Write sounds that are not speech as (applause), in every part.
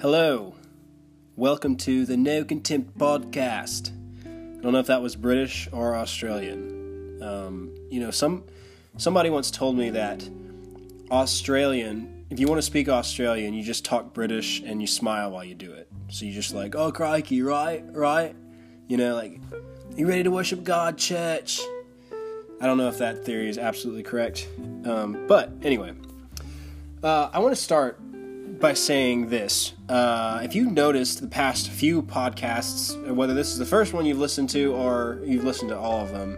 Hello. Welcome to the No Contempt podcast. I don't know if that was British or Australian. Um, you know, some somebody once told me that Australian, if you want to speak Australian, you just talk British and you smile while you do it. So you just like, oh crikey, right, right. You know, like, you ready to worship God, church? I don't know if that theory is absolutely correct. Um, but anyway, uh, I want to start by saying this. Uh, if you've noticed the past few podcasts, whether this is the first one you've listened to or you've listened to all of them,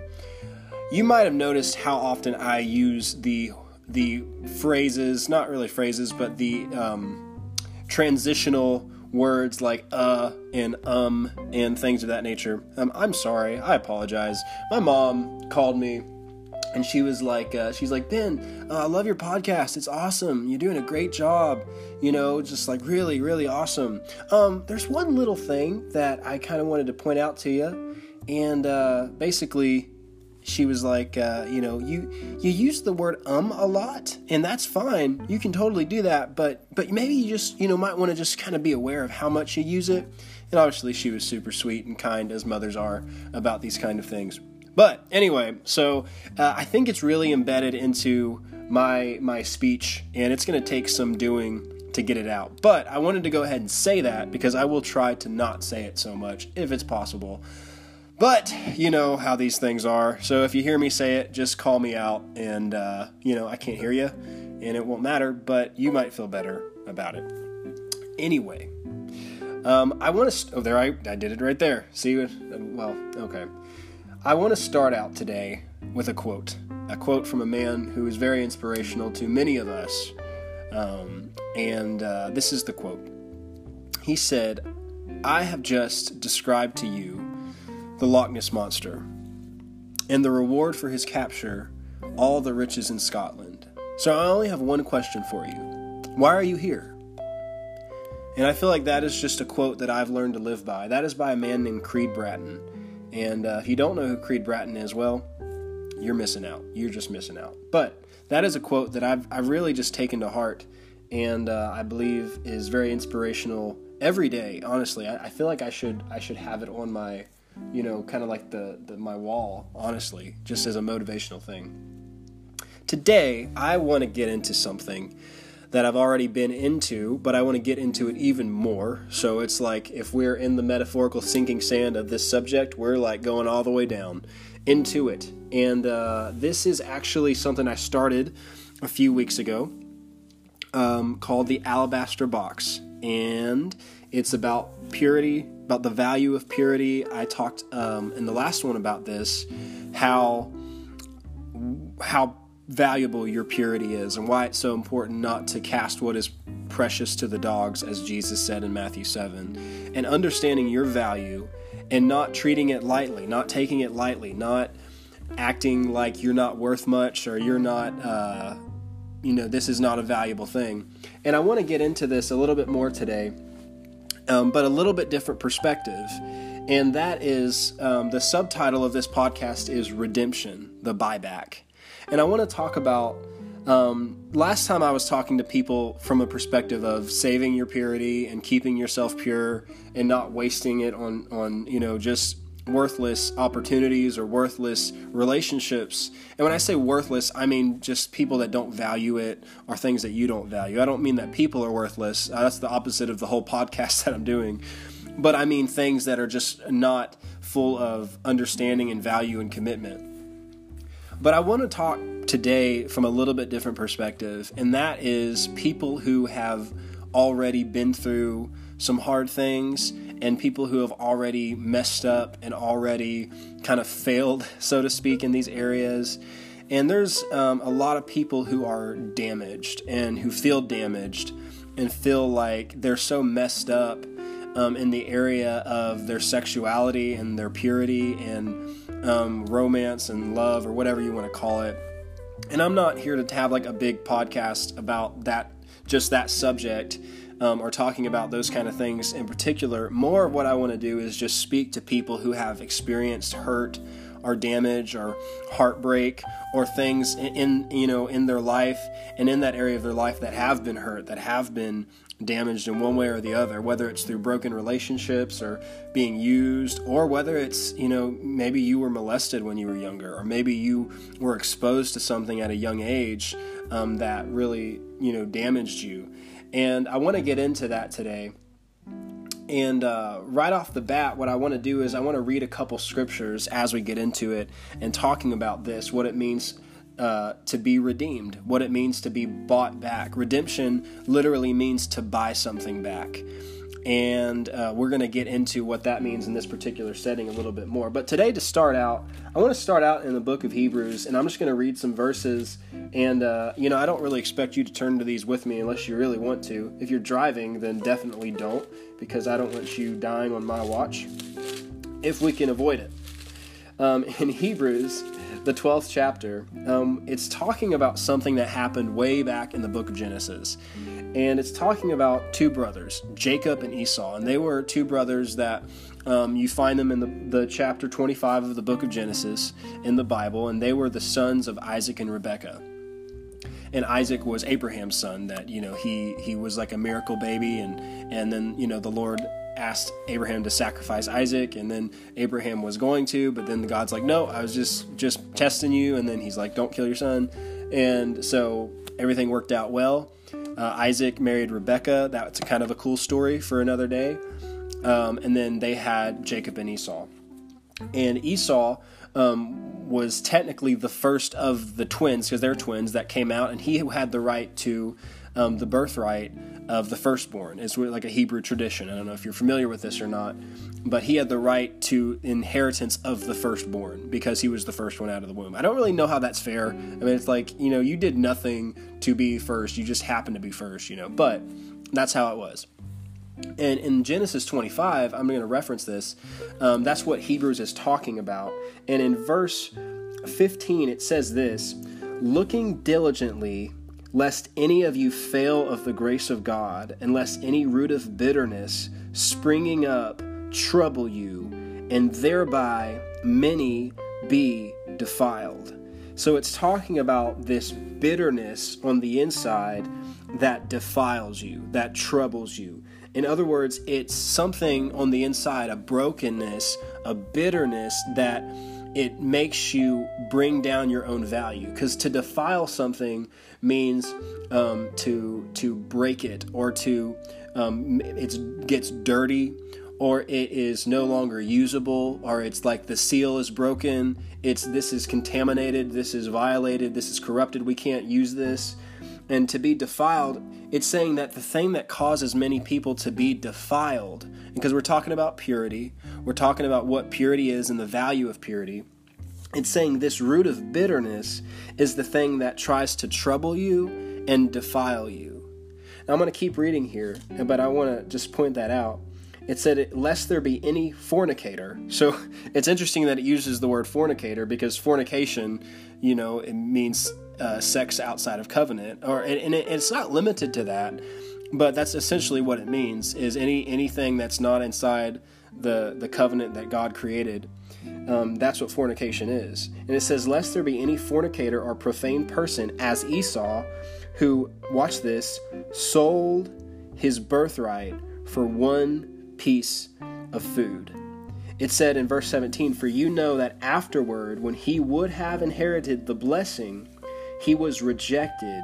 you might have noticed how often I use the the phrases, not really phrases, but the um, transitional words like uh and um and things of that nature. Um, I'm sorry. I apologize. My mom called me and she was like uh, she's like ben uh, i love your podcast. It's awesome. You're doing a great job you know just like really really awesome. Um, there's one little thing that i kind of wanted to point out to you and uh, basically she was like uh, you know you you use the word um a lot and that's fine. You can totally do that but but maybe you just you know might want to just kind of be aware of how much you use it. And obviously she was super sweet and kind as mothers are about these kind of things but anyway, so uh, I think it's really embedded into my my speech, and it's going to take some doing to get it out. But I wanted to go ahead and say that because I will try to not say it so much if it's possible. But you know how these things are. So if you hear me say it, just call me out, and uh, you know I can't hear you, and it won't matter. But you might feel better about it. Anyway, um, I want to. St- oh, there I I did it right there. See, well, okay. I want to start out today with a quote. A quote from a man who is very inspirational to many of us. Um, and uh, this is the quote. He said, I have just described to you the Loch Ness Monster and the reward for his capture, all the riches in Scotland. So I only have one question for you Why are you here? And I feel like that is just a quote that I've learned to live by. That is by a man named Creed Bratton. And uh, if you don't know who Creed Bratton is, well, you're missing out. You're just missing out. But that is a quote that I've, I've really just taken to heart and uh, I believe is very inspirational every day. Honestly, I, I, feel like I should I should have it on my, you know, kind of like the, the my wall. Honestly, just as a motivational thing. Today, I want to get into something that I've already been into, but I want to get into it even more. So it's like if we're in the metaphorical sinking sand of this subject, we're like going all the way down into it. And uh, this is actually something I started a few weeks ago um, called the Alabaster Box. And it's about purity, about the value of purity. I talked um, in the last one about this, how how valuable your purity is and why it's so important not to cast what is precious to the dogs, as Jesus said in Matthew 7, and understanding your value and not treating it lightly, not taking it lightly, not acting like you're not worth much or you're not, uh, you know, this is not a valuable thing. And I want to get into this a little bit more today, um, but a little bit different perspective. And that is um, the subtitle of this podcast is Redemption, the Buyback. And I want to talk about um, last time I was talking to people from a perspective of saving your purity and keeping yourself pure and not wasting it on, on you know, just worthless opportunities or worthless relationships. And when I say worthless, I mean just people that don't value it or things that you don't value. I don't mean that people are worthless. Uh, that's the opposite of the whole (laughs) podcast that I'm doing. But I mean things that are just not full of understanding and value and commitment. But I want to talk today from a little bit different perspective, and that is people who have already been through some hard things and people who have already messed up and already kind of failed, (laughs) so to speak, in these areas. And there's um, a lot of people who are damaged and who feel damaged and feel like they're so messed up um, in the area of their sexuality and their purity and um, romance and love or whatever you want to call it. And I'm not here to have like a big podcast about that, just that subject. Um, or talking about those kind of things in particular. More of what I want to do is just speak to people who have experienced hurt or damage or heartbreak or things in, in you know in their life and in that area of their life that have been hurt, that have been damaged in one way or the other, whether it's through broken relationships or being used, or whether it's, you know, maybe you were molested when you were younger, or maybe you were exposed to something at a young age um, that really, you know, damaged you. And I want to get into that today. And uh, right off the bat, what I want to do is I want to read a couple scriptures as we get into it and talking about this, what it means uh, to be redeemed, what it means to be bought back. Redemption literally means to buy something back. And uh, we're going to get into what that means in this particular setting a little bit more. But today, to start out, I want to start out in the book of Hebrews, and I'm just going to read some verses. And, uh, you know, I don't really expect you to turn to these with me unless you really want to. If you're driving, then definitely don't, because I don't want you dying on my watch if we can avoid it. Um, in Hebrews, the 12th chapter, um, it's talking about something that happened way back in the book of Genesis. And it's talking about two brothers, Jacob and Esau. And they were two brothers that um, you find them in the, the chapter 25 of the book of Genesis in the Bible. And they were the sons of Isaac and Rebekah and Isaac was Abraham's son that you know he he was like a miracle baby and and then you know the Lord asked Abraham to sacrifice Isaac, and then Abraham was going to, but then the God's like, "No, I was just just testing you," and then He's like, "Don't kill your son," and so everything worked out well. Uh, Isaac married Rebecca. That's kind of a cool story for another day. Um, and then they had Jacob and Esau, and Esau um, was technically the first of the twins because they're twins that came out, and he had the right to um, the birthright of the firstborn. It's like a Hebrew tradition. I don't know if you're familiar with this or not, but he had the right to inheritance of the firstborn because he was the first one out of the womb. I don't really know how that's fair. I mean, it's like, you know, you did nothing to be first, you just happened to be first, you know, but that's how it was. And in Genesis 25, I'm going to reference this. Um, that's what Hebrews is talking about. And in verse 15, it says this looking diligently lest any of you fail of the grace of God, and lest any root of bitterness springing up trouble you, and thereby many be defiled. So it's talking about this bitterness on the inside that defiles you, that troubles you. In other words, it's something on the inside, a brokenness, a bitterness that it makes you bring down your own value. Because to defile something means um, to to break it or to um, it gets dirty or it is no longer usable or it's like the seal is broken. It's this is contaminated this is violated this is corrupted we can't use this. And to be defiled it's saying that the thing that causes many people to be defiled because we're talking about purity we're talking about what purity is and the value of purity it's saying this root of bitterness is the thing that tries to trouble you and defile you. Now, I'm going to keep reading here, but I want to just point that out. It said, lest there be any fornicator. So (laughs) it's interesting that it uses the word fornicator because fornication, you know, it means uh, sex outside of covenant, or and, it, it's not limited to that, but that's essentially what it means: is any anything that's not inside the the covenant that God created um, that's what fornication is. And it says, Lest there be any fornicator or profane person as Esau, who, watch this, sold his birthright for one piece of food. It said in verse 17, For you know that afterward, when he would have inherited the blessing, he was rejected,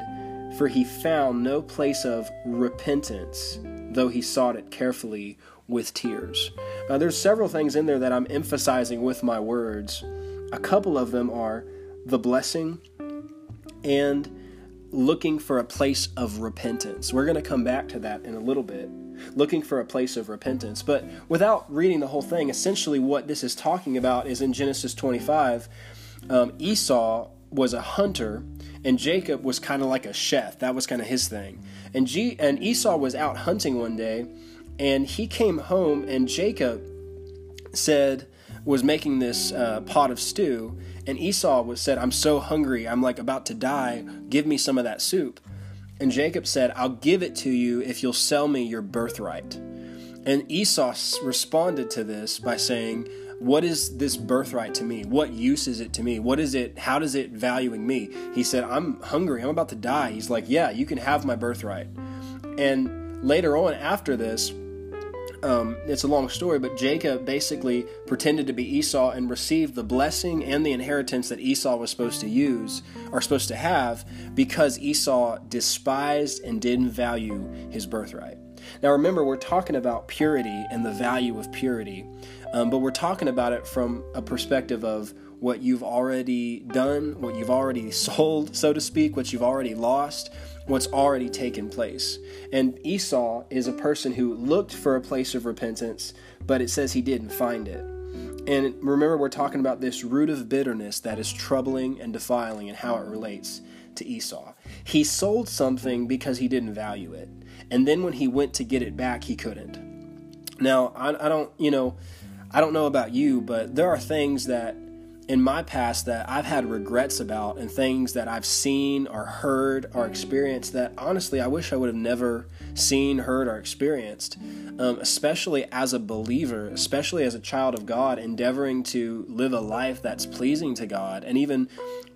for he found no place of repentance, though he sought it carefully with tears. Now, there's several things in there that I'm emphasizing with my words. A couple of them are the blessing and looking for a place of repentance. We're going to come back to that in a little bit. Looking for a place of repentance. But without reading the whole thing, essentially what this is talking about is in Genesis 25, um, Esau was a hunter and Jacob was kind of like a chef. That was kind of his thing. And G- and Esau was out hunting one day and he came home, and Jacob said, was making this uh, pot of stew, and Esau was said, "I'm so hungry, I'm like about to die. Give me some of that soup." And Jacob said, "I'll give it to you if you'll sell me your birthright." And Esau responded to this by saying, what is this birthright to me? What use is it to me? What is it? How does it valuing me? He said, I'm hungry. I'm about to die. He's like, Yeah, you can have my birthright. And later on, after this, um, it's a long story, but Jacob basically pretended to be Esau and received the blessing and the inheritance that Esau was supposed to use or supposed to have because Esau despised and didn't value his birthright. Now, remember, we're talking about purity and the value of purity, um, but we're talking about it from a perspective of what you've already done, what you've already (laughs) sold, so to speak, what you've already lost, what's already taken place. And Esau is a person who looked for a place of repentance, but it says he didn't find it. And remember, we're talking about this root of bitterness that is troubling and defiling and how it relates to Esau. He sold something because he didn't value it. And then when he went to get it back, he couldn't. Now, I, I don't, you know, I don't know about you, but there are things that in my past that I've had regrets about and things that I've seen or heard or experienced that honestly I wish I would have never seen, heard, or experienced. Um, especially as a believer, especially as a child of God, endeavoring to live a life that's pleasing to God and even,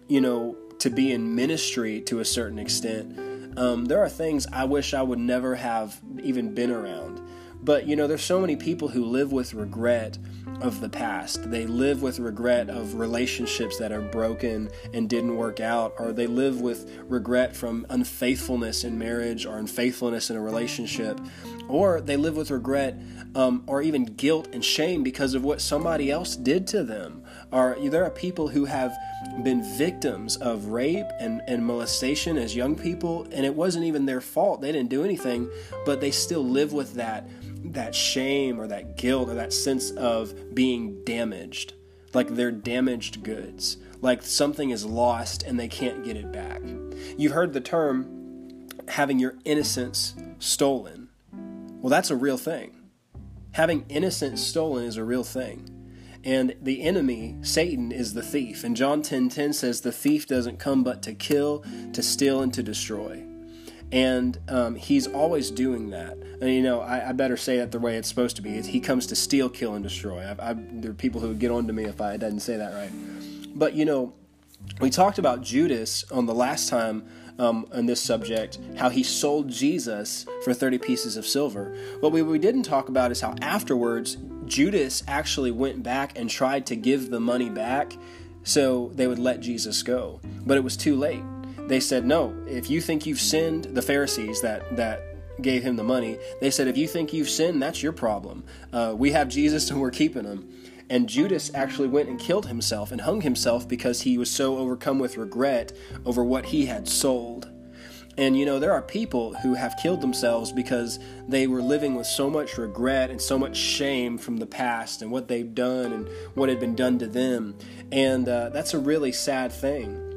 you know, to be in ministry to a certain extent. Um, there are things I wish I would never have even been around. But, you know, there's so many people who live with regret of the past. They live with regret of relationships that are broken and didn't work out, or they live with regret from unfaithfulness in marriage or unfaithfulness in a relationship, or they live with regret um, or even guilt and shame because of what somebody else did to them. Or there are people who have been victims of rape and, and molestation as young people, and it wasn't even their fault. They didn't do anything, but they still live with that that shame or that guilt or that sense of being damaged, like they're damaged goods, like something is lost and they can't get it back. You've heard the term having your innocence stolen. Well, that's a real thing. Having innocence stolen is a real thing. And the enemy, Satan, is the thief. And John 10:10 10, 10 says the thief doesn't come but to kill, to steal, and to destroy and um, he's always doing that. And you know, I, I, better say that the way it's supposed to be. he comes to steal, kill, and destroy. I've, I've, there are people who would get on to me if I didn't say that right. But you know, we talked about Judas on the last time um, on this subject, how he sold Jesus for 30 pieces of silver. What we, we didn't talk about is how afterwards Judas actually went back and tried to give the money back so they would let Jesus go. But it was too late they said, No, if you think you've sinned, the Pharisees that, that gave him the money, they said, If you think you've sinned, that's your problem. Uh, we have Jesus (laughs) and we're keeping him. And Judas actually went and killed himself and hung himself because he was so overcome with regret over what he had sold. And you know, there are people who have killed themselves because they were living with so much regret and so much shame from the past and what they've done and what had been done to them. And uh, that's a really sad thing.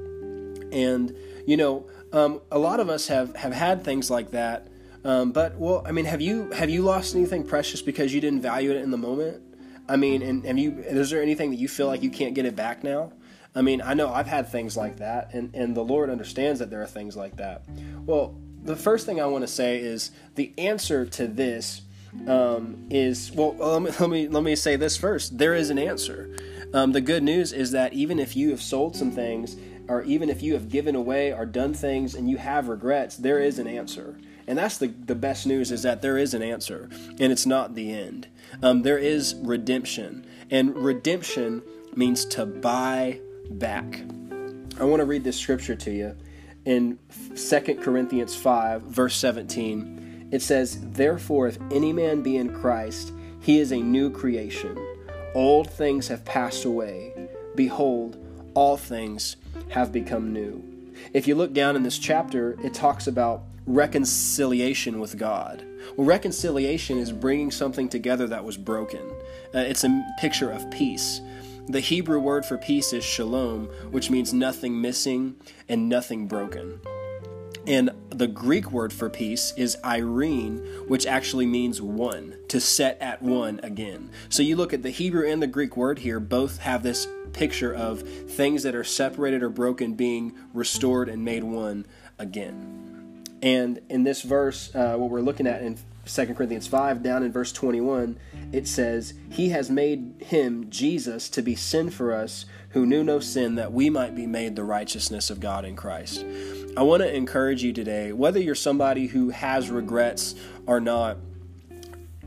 And you know, um, a lot of us have have had things like that. Um, but well, I mean, have you have you lost anything precious because you didn't value it in the moment? I mean, and have you? Is there anything that you feel like you can't get it back now? I mean, I know I've had things like that, and and the Lord understands that there are things like that. Well, the first thing I want to say is the answer to this um, is well. Let me, let me let me say this first. There is an answer. Um, the good news is that even if you have sold some things or even if you have given away or done things and you have regrets, there is an answer. And that's the, the best news is that there is an answer and it's not the end. Um, there is redemption. And redemption means to buy back. I want to read this scripture to you in 2 Corinthians 5, verse 17. It says, Therefore, if any man be in Christ, he is a new creation. Old things have passed away. Behold, all things have become new. If you look down in this chapter, it talks about reconciliation with God. Well, reconciliation is bringing something together that was broken. Uh, it's a picture of peace. The Hebrew word for peace is shalom, which means nothing missing and nothing broken. And the Greek word for peace is eirene, which actually means one, to set at one again. So you look at the Hebrew and the Greek word here, both have this picture of things that are separated or broken being restored and made one again. And in this verse, uh, what we're looking at in 2 Corinthians 5, down in verse 21, it says, He has made him, Jesus, to be sin for us who knew no sin, that we might be made the righteousness of God in Christ. I want to encourage you today, whether you're somebody who has regrets or not,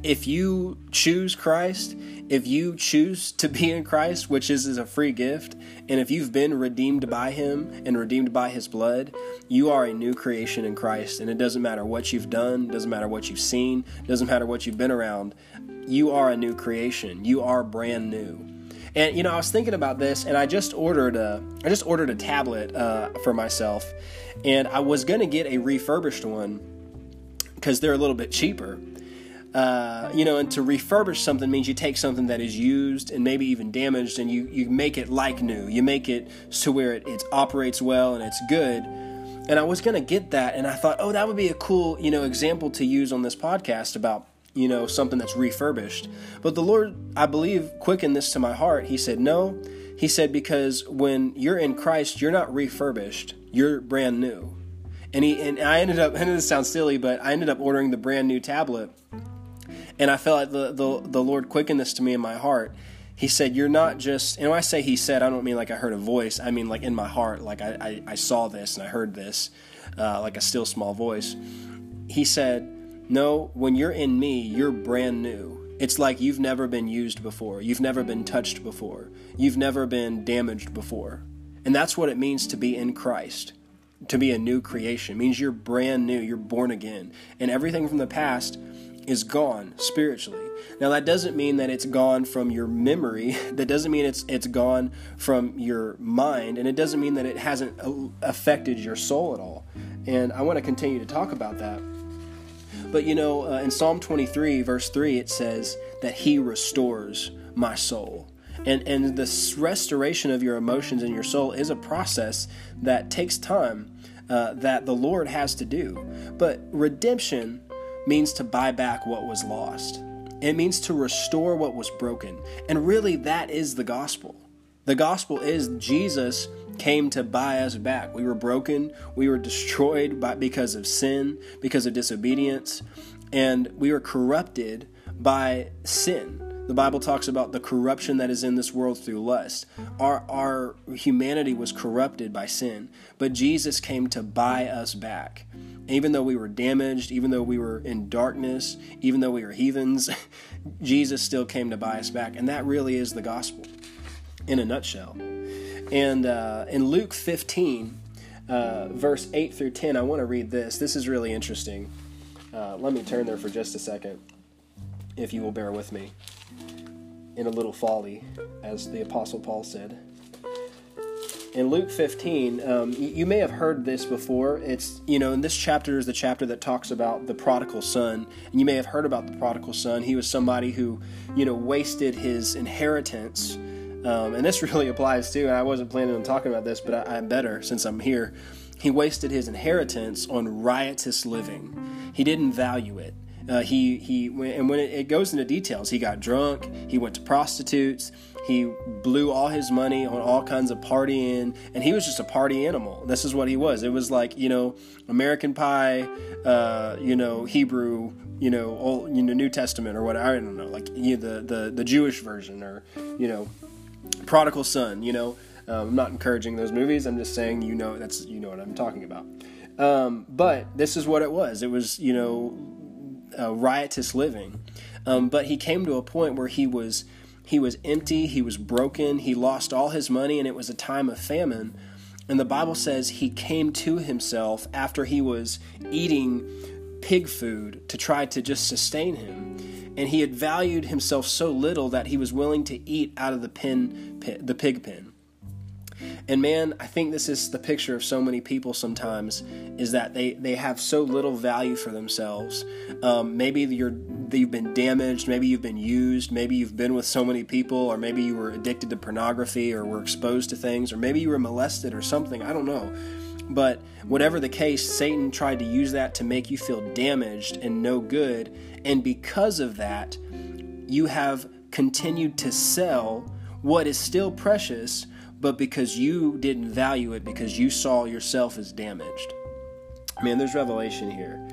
if you choose Christ, if you choose to be in Christ, which is, is a free gift, and if you've been redeemed by Him and redeemed by His blood, you are a new creation in Christ. And it doesn't matter what you've done, doesn't matter what you've seen, doesn't matter what you've been around. You are a new creation. You are brand new. And you know, I was thinking about this, and I just ordered a I just ordered a tablet uh, for myself, and I was gonna get a refurbished one because they're a little bit cheaper. Uh, you know, and to refurbish something means you take something that is used and maybe even damaged, and you you make it like new. You make it to where it, it operates well and it's good. And I was gonna get that, and I thought, oh, that would be a cool you know example to use on this podcast about you know, something that's refurbished. But the Lord, I believe, quickened this to my heart. He said, No. He said, because when you're in Christ, you're not refurbished, you're brand new. And he and I ended up, (laughs) and this sounds silly, but I ended up ordering the brand new tablet. And I felt like the, the, the Lord quickened this to me in my heart. He said, You're not just, and when I say He said, I don't mean like I heard a voice. I mean like in my heart, like I, I, I saw this and I heard this, uh, like a still small voice. He said, no, when you're in me, you're brand new. It's like you've never been used before. You've never been touched before. You've never been damaged before. And that's what it means to be in Christ, to be a new creation. It means you're brand new, you're born again. And everything from the past is gone spiritually. Now that doesn't mean that it's gone from your memory. (laughs) That doesn't mean it's it's gone from your mind, and it doesn't mean that it hasn't uh, affected your soul at all. And I want to continue to talk about that. But you know, uh, in Psalm 23, verse 3, it says that He restores my soul. And, and this restoration of your emotions and your soul is a process that takes time uh, that the Lord has to do. But redemption means to buy back what was lost, it means to restore what was broken. And really, that is the gospel. The gospel is Jesus came to buy us back. We were broken, we were destroyed by, because of sin, because of disobedience, and we were corrupted by sin. The Bible talks about the corruption that is in this world through lust. Our, our humanity was corrupted by sin, but Jesus came to buy us back. Even though we were damaged, even though we were in darkness, even though we were heathens, (laughs) Jesus still came to buy us back. And that really is the gospel in a nutshell. And uh, in Luke 15, uh, verse 8 through 10, I want to read this. This is really interesting. Uh, let me turn there for just a second, if you will bear with me. In a little folly, as the Apostle Paul said. In Luke 15, um, you, may have heard this before. It's, you know, in this chapter is the chapter that talks about the prodigal son. And you may have heard about the prodigal son. He was somebody who, you know, wasted his inheritance um, and this (laughs) really applies too. And I wasn't planning on talking about this, but I, I'm better since I'm here. He wasted his inheritance on riotous living. He didn't value it. Uh, he he and when it, it, goes into details, he got drunk. He went to prostitutes. He blew all his money on all kinds of partying, and he was just a party animal. This is what he was. It was like you know American Pie, uh, you know Hebrew, you know old, you know New Testament or what I don't know, like you know, the the the Jewish version or you know Prodigal Son, you know. Um, I'm not encouraging those movies. I'm just saying, you know, that's you know what I'm talking about. Um, but this is what it was. It was, you know, riotous living. Um, but he came to a point where he was he was empty. He was broken. He lost all his money, and it was a time of famine. And the Bible says he came to himself after he was eating pig food to try to just sustain him and he had valued himself so little that he was willing to eat out of the pen, the pig pen. And man, I think this is the picture of so many people sometimes is that they, they have so little value for themselves. Um, maybe you're, you've been damaged, maybe you've been used, maybe you've been with so many people, or maybe you were addicted to pornography or were exposed to things, or maybe you were molested or something. I don't know. But whatever the case, Satan tried to use that to make you feel damaged and no good. And because of that, you have continued to sell what is still precious, but because you didn't value it, because you saw yourself as damaged. Man, there's revelation here.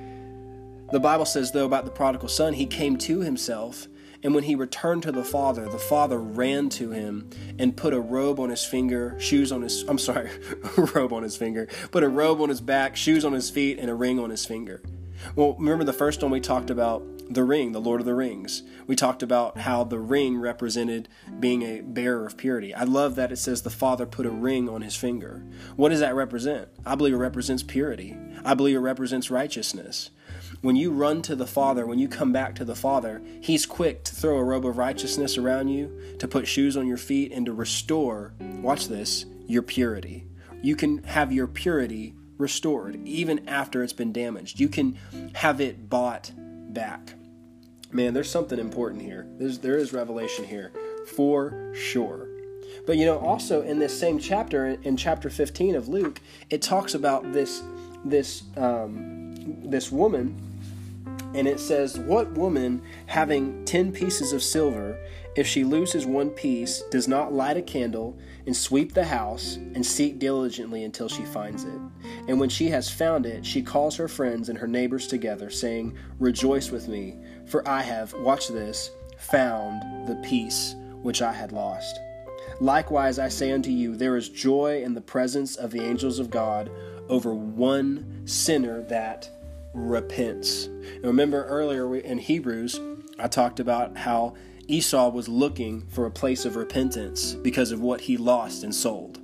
The Bible says, though, about the prodigal son, he came to himself, and when he returned to the father, the father ran to him and put a robe on his finger, shoes on his, I'm sorry, (laughs) robe on his finger, put a robe on his back, shoes on his feet, and a ring on his finger. Well, remember the first one we talked about the ring, the Lord of the Rings. We talked about how the ring represented being a bearer of purity. I love that it says the Father put a ring on his finger. What does that represent? I believe it represents purity. I believe it represents righteousness. When you run to the Father, when you come back to the Father, He's quick to throw a robe of righteousness around you, to put shoes on your feet, and to restore, watch this, your purity. You can have your purity restored even after it's been damaged. You can have it bought back. Man, there's something important here. There's, there is revelation here for sure. But you know, also in this same chapter, in chapter 15 of Luke, it talks about this this um, this woman, and it says, "What woman having ten pieces of silver, if she loses one piece, does not light a candle and sweep the house and seek diligently until she finds it. And when she has found it, she calls her friends and her neighbors together, saying, Rejoice with me, for I have, watch this, found the piece which I had lost. Likewise, I say unto you, there is joy in the presence of the angels of God over one sinner that repents. And remember earlier in Hebrews, I talked about how Esau was looking for a place of repentance because of what he lost and sold.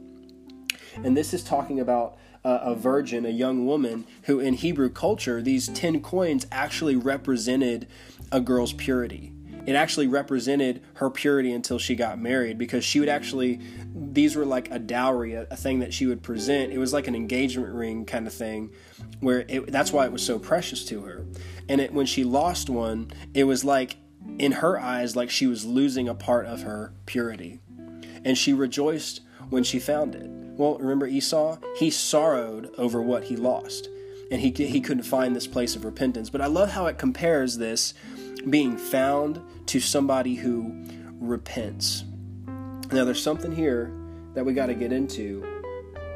And this is talking about a virgin, a young woman, who in Hebrew culture, these 10 coins actually represented a girl's purity. It actually represented her purity until she got married because she would actually, these were like a dowry, a, a thing that she would present. It was like an engagement ring kind of thing where it, that's why it was so precious to her. And it, when she lost one, it was like in her eyes like she was losing a part of her purity. And she rejoiced when she found it. Well, remember Esau? He sorrowed over what he lost. And he, he couldn't find this place of repentance. But I love how it compares this being found to somebody who repents. Now, there's something here that we got to get into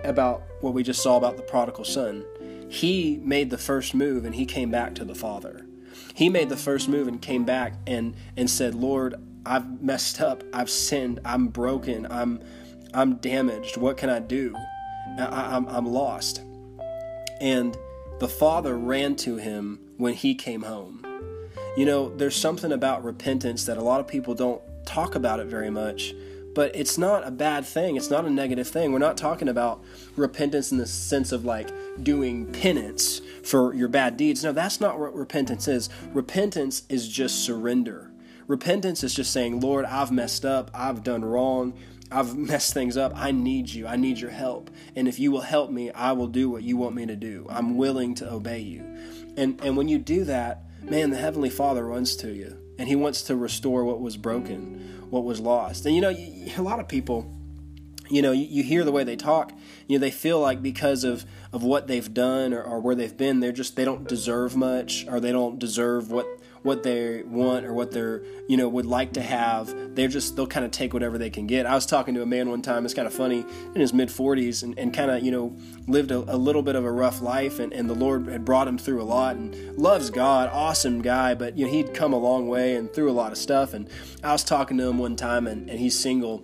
about what we just saw about the prodigal son. He made the first move and he came back to the father. He made the first move and came back and and said, "Lord, I've messed up. I've sinned. I'm broken. I'm I'm damaged. What can I do? I, I'm I'm lost." And the father ran to him when he came home. You know, there's something about repentance that a lot of people don't talk about it very much but it's not a bad thing. It's not a negative thing. We're not talking about repentance in the sense of like doing penance for your bad deeds. No, that's not what repentance is. Repentance is just surrender. Repentance is just saying, Lord, I've messed up. I've done wrong. I've messed things up. I need you. I need your help. And if you will help me, I will do what you want me to do. I'm willing to obey you. And and when you do that, man, the heavenly Father runs to you and he wants to restore what was broken, what was lost. And you know, a lot of people, you know, you, hear the way they talk, you know, they feel like because of of what they've done or, or where they've been, they're just they don't deserve much or they don't deserve what what they want or what they're you know would like to have they're just they'll kind of take whatever they can get i was talking to a man one time it's kind of funny in his mid 40s and, and kind of you know lived a, a, little bit of a rough life and, and the lord had brought him through a lot and loves god awesome guy but you know he'd come a long way and through a lot of stuff and i was talking to him one time and, and he's single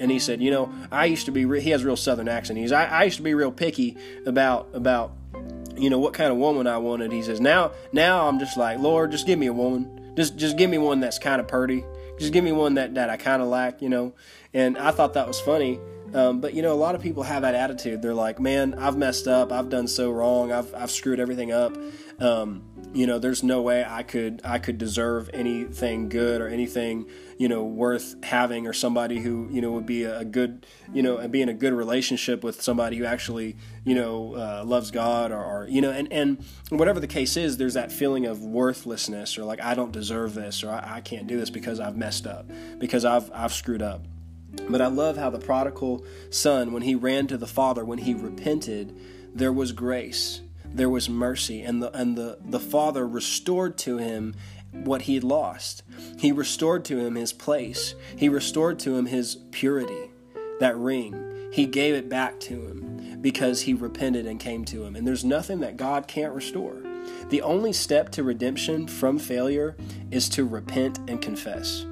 and he said, you know, I used to be. Re-, he has real Southern accent. He's I, I used to be real picky about about you know what kind of woman I wanted. He says now now I'm just like Lord, just give me a woman. Just just give me one that's kind of purty. Just give me one that that I kind of like, you know. And I thought that was funny. Um, but you know, a lot of people have that attitude. They're like, "Man, I've messed up. I've done so wrong. I've I've screwed everything up. Um, you know, there's no way I could I could deserve anything good or anything you know worth having or somebody who you know would be a good you know and be in a good relationship with somebody who actually you know uh, loves God or, or, you know and and whatever the case is there's that feeling of worthlessness or like I don't deserve this or I, I can't do this because I've messed up because I've I've screwed up but I love how the prodigal son when he ran to the father when he repented there was grace there was mercy and the and the the father restored to him what he had lost. He restored to him his place. He restored to him his purity, that ring. He gave it back to him because he repented and came to him. And there's nothing that God can't restore. The only step to redemption from failure is to repent and confess.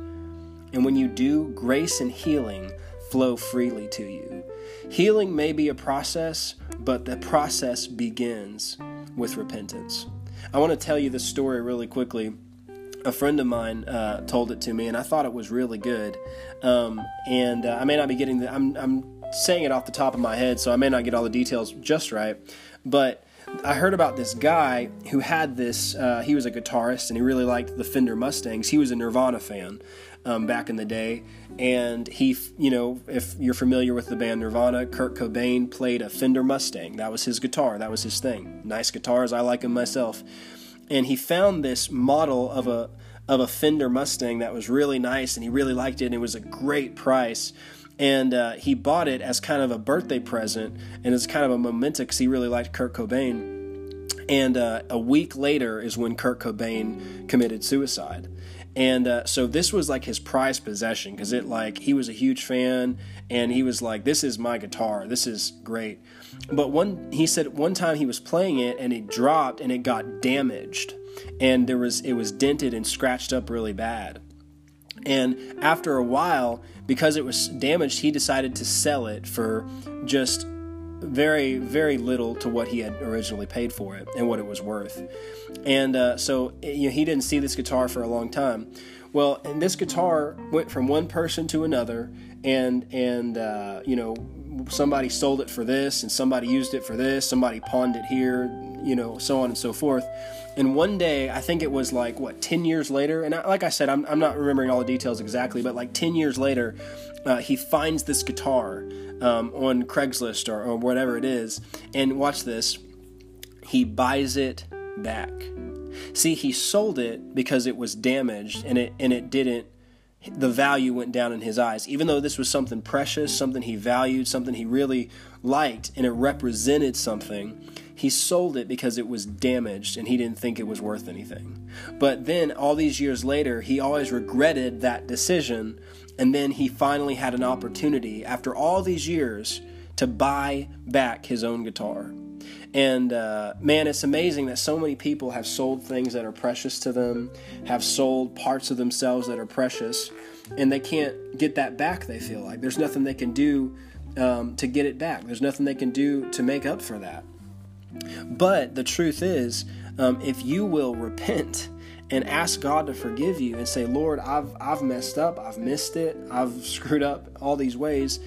And when you do, grace and healing flow freely to you. Healing may be a process, but the process begins with repentance. I want to tell you this story really quickly. A friend of mine uh, told it to me, and I thought it was really good. Um, and uh, I may not be getting the, I'm, I'm saying it off the top of my head, so I may not get all the details just right. But I heard about this guy who had this. Uh, he was a guitarist and he really liked the Fender Mustangs. He was a Nirvana fan um, back in the day, and he, you know, if you're familiar with the band Nirvana, Kurt Cobain played a Fender Mustang. That was his guitar. That was his thing. Nice guitars. I like them myself. And he found this model of a of a Fender Mustang that was really nice, and he really liked it. and It was a great price and uh, he bought it as kind of a birthday present and it's kind of a memento because he really liked Kurt Cobain. And uh, a week later is when Kurt Cobain committed suicide. And uh, so this was like his prized possession because it like he was a huge fan and he was like, "This is my guitar. This is great." But one he said one time he was playing it and it dropped and it got damaged and there was it was dented and scratched up really bad. And after a while, because it was damaged, he decided to sell it for just very, very little to what he had originally paid for it and what it was worth. And uh, so you know, he didn't see this guitar for a long time. Well, and this guitar went from one person to another, and and uh, you know somebody sold it for this, and somebody used it for this, somebody pawned it here, you know, so on and so forth. And one day, I think it was like, what, 10 years later? And I, like I said, I'm, I'm not remembering all the details exactly, but like 10 years later, uh, he finds this guitar um, on Craigslist or, or whatever it is. And watch this he buys it back. See, he sold it because it was damaged and it, and it didn't the value went down in his eyes. Even though this was something precious, something he valued, something he really liked, and it represented something, he sold it because it was damaged and he didn't think it was worth anything. But then, all these years later, he always regretted that decision. And then he finally had an opportunity, after all these years, to buy back his own guitar. And uh, man, it's amazing that so many people have sold things that are precious to them, have sold parts of themselves that are precious, and they can't get that back, they feel like. There's nothing they can do um, to get it back, there's nothing they can do to make up for that. But the truth is, um, if you will repent and ask God to forgive you and say, Lord, I've, I've messed up, I've missed it, I've (laughs) screwed up all these ways,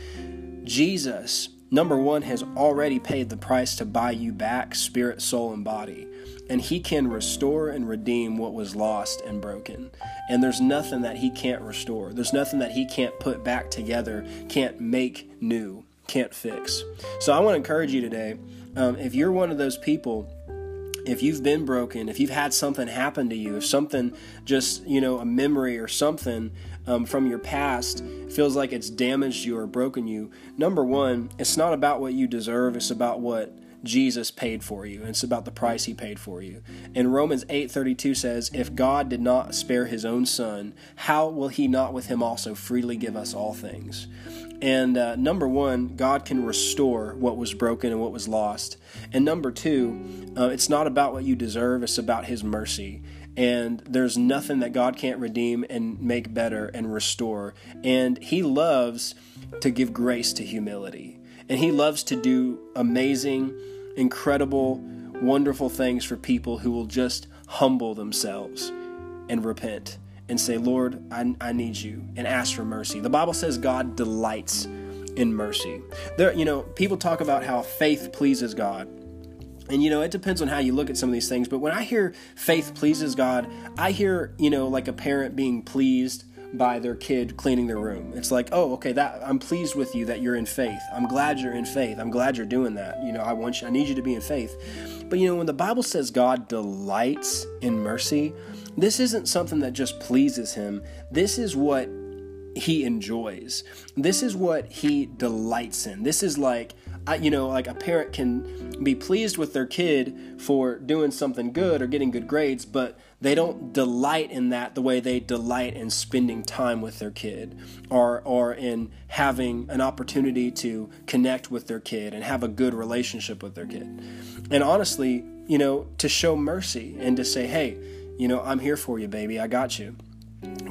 Jesus, number one, has already paid the price to buy you back, spirit, soul, and body. And he can restore and redeem what was lost and broken. And there's nothing that he can't restore. There's nothing that he can't put back together, can't make new, can't fix. So I want to encourage you today um, if you're one of those people, if you've been broken, if you've had something happen to you, if something just, you know, a memory or something um, from your past feels like it's damaged you or broken you, number one, it's not about what you deserve, it's about what Jesus paid for you. It's about the price he paid for you. And Romans 8:32 says, "If God did not spare his own son, how will he not with him also freely give us all things?" And uh, number one, God can restore what was broken and what was lost. And number two, uh, it's not about what you deserve, it's about His mercy. And there's nothing that God can't redeem and make better and restore. And He loves to give grace to humility. And He loves to do amazing, incredible, wonderful things for people who will just humble themselves and repent and say, Lord, I, I need you, and ask for mercy. The Bible says God delights in mercy. There, you know, people talk about how faith pleases God. And you know, it depends on how you look at some of these things, but when I hear faith pleases God, I hear, you know, like a parent being pleased by their kid cleaning their room. It's like, "Oh, okay, that I'm pleased with you that you're in faith. I'm glad you're in faith. I'm glad you're doing that. You know, I want you I need you to be in faith." But you know, when the Bible says God delights in mercy, this isn't something that just pleases him. This is what he enjoys. This is what he delights in. This is like, you know, like a parent can be pleased with their kid for doing something good or getting good grades, but they don't delight in that the way they delight in spending time with their kid or or in having an opportunity to connect with their kid and have a good relationship with their kid. And honestly, you know, to show mercy and to say, hey, you know, I'm here for you, baby. I got you.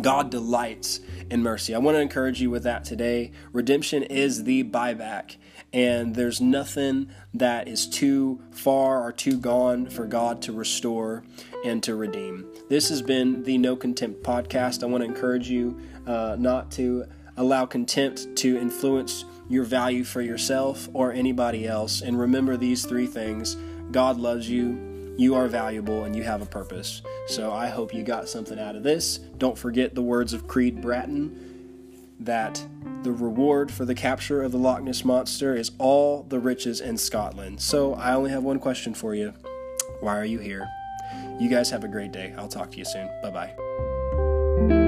God delights in mercy. I want to encourage you with that today. Redemption is the buyback, and there's nothing that is too far or too gone for God to restore and to redeem. This has been the No Contempt podcast. I want to encourage you uh, not to allow contempt to influence your value for yourself or anybody else. And remember these three things God loves you, you are valuable, and you have a purpose. So I hope you got something out of this. Don't forget the words of Creed Bratton that the reward for the capture of the Loch Ness Monster is all the riches in Scotland. So I only have one question for you Why are you here? You guys have a great day. I'll talk to you soon. Bye bye.